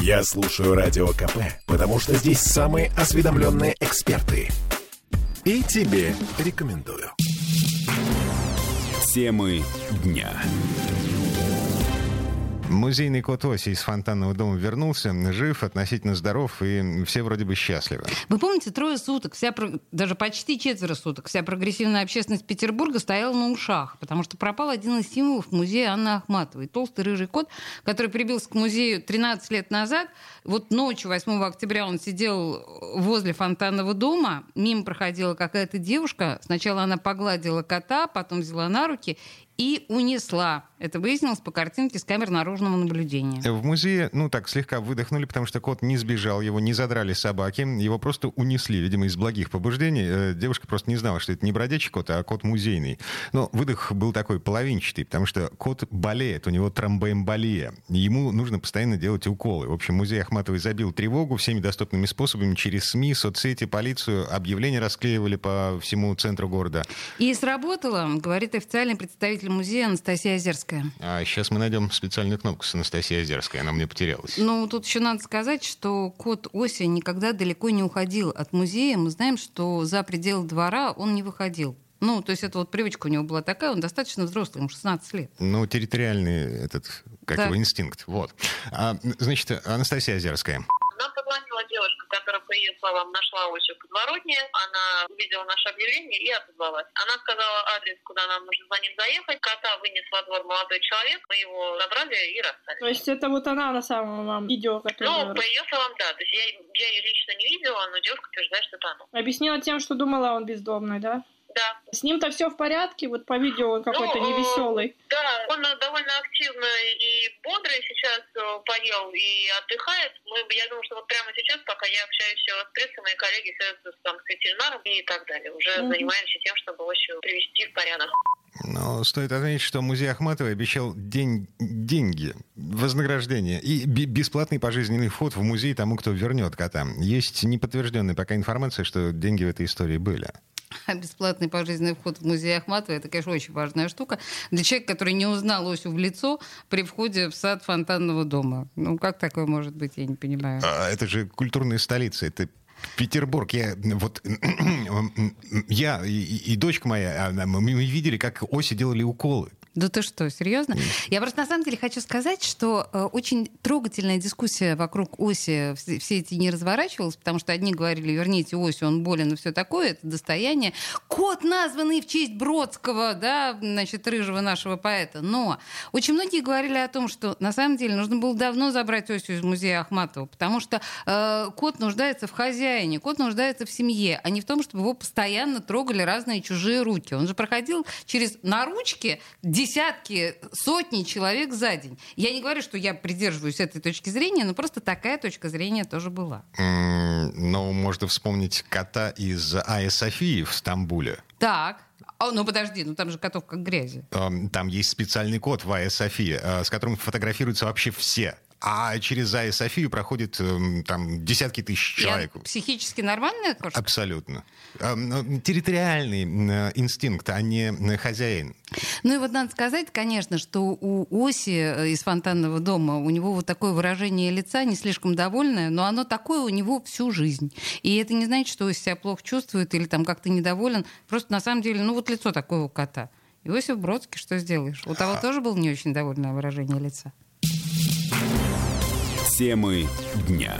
Я слушаю Радио КП, потому что здесь самые осведомленные эксперты. И тебе рекомендую. Темы дня. Музейный кот Оси из фонтанного дома вернулся, жив, относительно здоров, и все вроде бы счастливы. Вы помните, трое суток, вся, даже почти четверо суток, вся прогрессивная общественность Петербурга стояла на ушах, потому что пропал один из символов музея Анны Ахматовой. Толстый рыжий кот, который прибился к музею 13 лет назад. Вот ночью 8 октября он сидел возле фонтанного дома, мимо проходила какая-то девушка. Сначала она погладила кота, потом взяла на руки и унесла. Это выяснилось по картинке с камер наружного наблюдения. В музее, ну так, слегка выдохнули, потому что кот не сбежал, его не задрали собаки, его просто унесли, видимо, из благих побуждений. Э, девушка просто не знала, что это не бродячий кот, а кот музейный. Но выдох был такой половинчатый, потому что кот болеет, у него тромбоэмболия. Ему нужно постоянно делать уколы. В общем, музей Ахматовой забил тревогу всеми доступными способами через СМИ, соцсети, полицию. Объявления расклеивали по всему центру города. И сработало, говорит официальный представитель музея Анастасия Озерская. А сейчас мы найдем специальную кнопку с Анастасией Озерской. Она мне потерялась. Ну, тут еще надо сказать, что кот Ося никогда далеко не уходил от музея. Мы знаем, что за пределы двора он не выходил. Ну, то есть это вот привычка у него была такая, он достаточно взрослый, ему 16 лет. Ну, территориальный этот, как так. его, инстинкт. Вот. А, значит, Анастасия Озерская. Девушка, которая, по ее словам, нашла Осю в подворотне. Она увидела наше объявление и отозвалась. Она сказала адрес, куда нам нужно за ним заехать. Кота вынес во двор молодой человек. Мы его забрали и расстались. То есть это вот она на самом вам видео, которое... Ну, по ее словам, да. То есть я, я ее лично не видела, но девушка утверждает, что это она. Объяснила тем, что думала он бездомный, да? Да. С ним-то все в порядке, вот по видео он какой-то ну, невеселый. Да, он довольно активно и бодрый сейчас э, поел и отдыхает. Мы, я думаю, что вот прямо сейчас, пока я общаюсь с прессой, мои коллеги связываются там, с ветеринаром и так далее. Уже mm-hmm. занимаемся тем, чтобы его привести в порядок. Но стоит отметить, что музей Ахматовой обещал день, деньги, вознаграждение и бесплатный пожизненный вход в музей тому, кто вернет кота. Есть неподтвержденная пока информация, что деньги в этой истории были. Бесплатный пожизненный вход в музей Ахматова это, конечно, очень важная штука для человека, который не узнал Осю в лицо при входе в сад фонтанного дома. Ну, как такое может быть, я не понимаю. А, это же культурная столица, это Петербург, я вот я и, и дочка моя, а, мы видели, как Оси делали уколы. Да ты что, серьезно? Я просто на самом деле хочу сказать, что э, очень трогательная дискуссия вокруг оси все, все эти не разворачивалась, потому что одни говорили, верните осью, он болен и все такое, это достояние. Кот, названный в честь Бродского, да, значит, рыжего нашего поэта. Но очень многие говорили о том, что на самом деле нужно было давно забрать осью из музея Ахматова, потому что э, кот нуждается в хозяине, кот нуждается в семье, а не в том, чтобы его постоянно трогали разные чужие руки. Он же проходил через наручки десятки, сотни человек за день. Я не говорю, что я придерживаюсь этой точки зрения, но просто такая точка зрения тоже была. Mm, ну, можно вспомнить кота из Айя Софии в Стамбуле. Так. О, ну подожди, ну там же котов как грязи. Там есть специальный код в Айя Софии, э, с которым фотографируются вообще все а через Зая Софию проходит эм, там десятки тысяч человек. Я психически нормальная кошка? Абсолютно. Эм, ну, территориальный э, инстинкт, а не э, хозяин. Ну и вот надо сказать, конечно, что у Оси э, из фонтанного дома у него вот такое выражение лица не слишком довольное, но оно такое у него всю жизнь. И это не значит, что Оси себя плохо чувствует или там как-то недоволен. Просто на самом деле, ну вот лицо такое у кота. Иосиф Бродский, что сделаешь? У того а... тоже было не очень довольное выражение лица. Темы дня.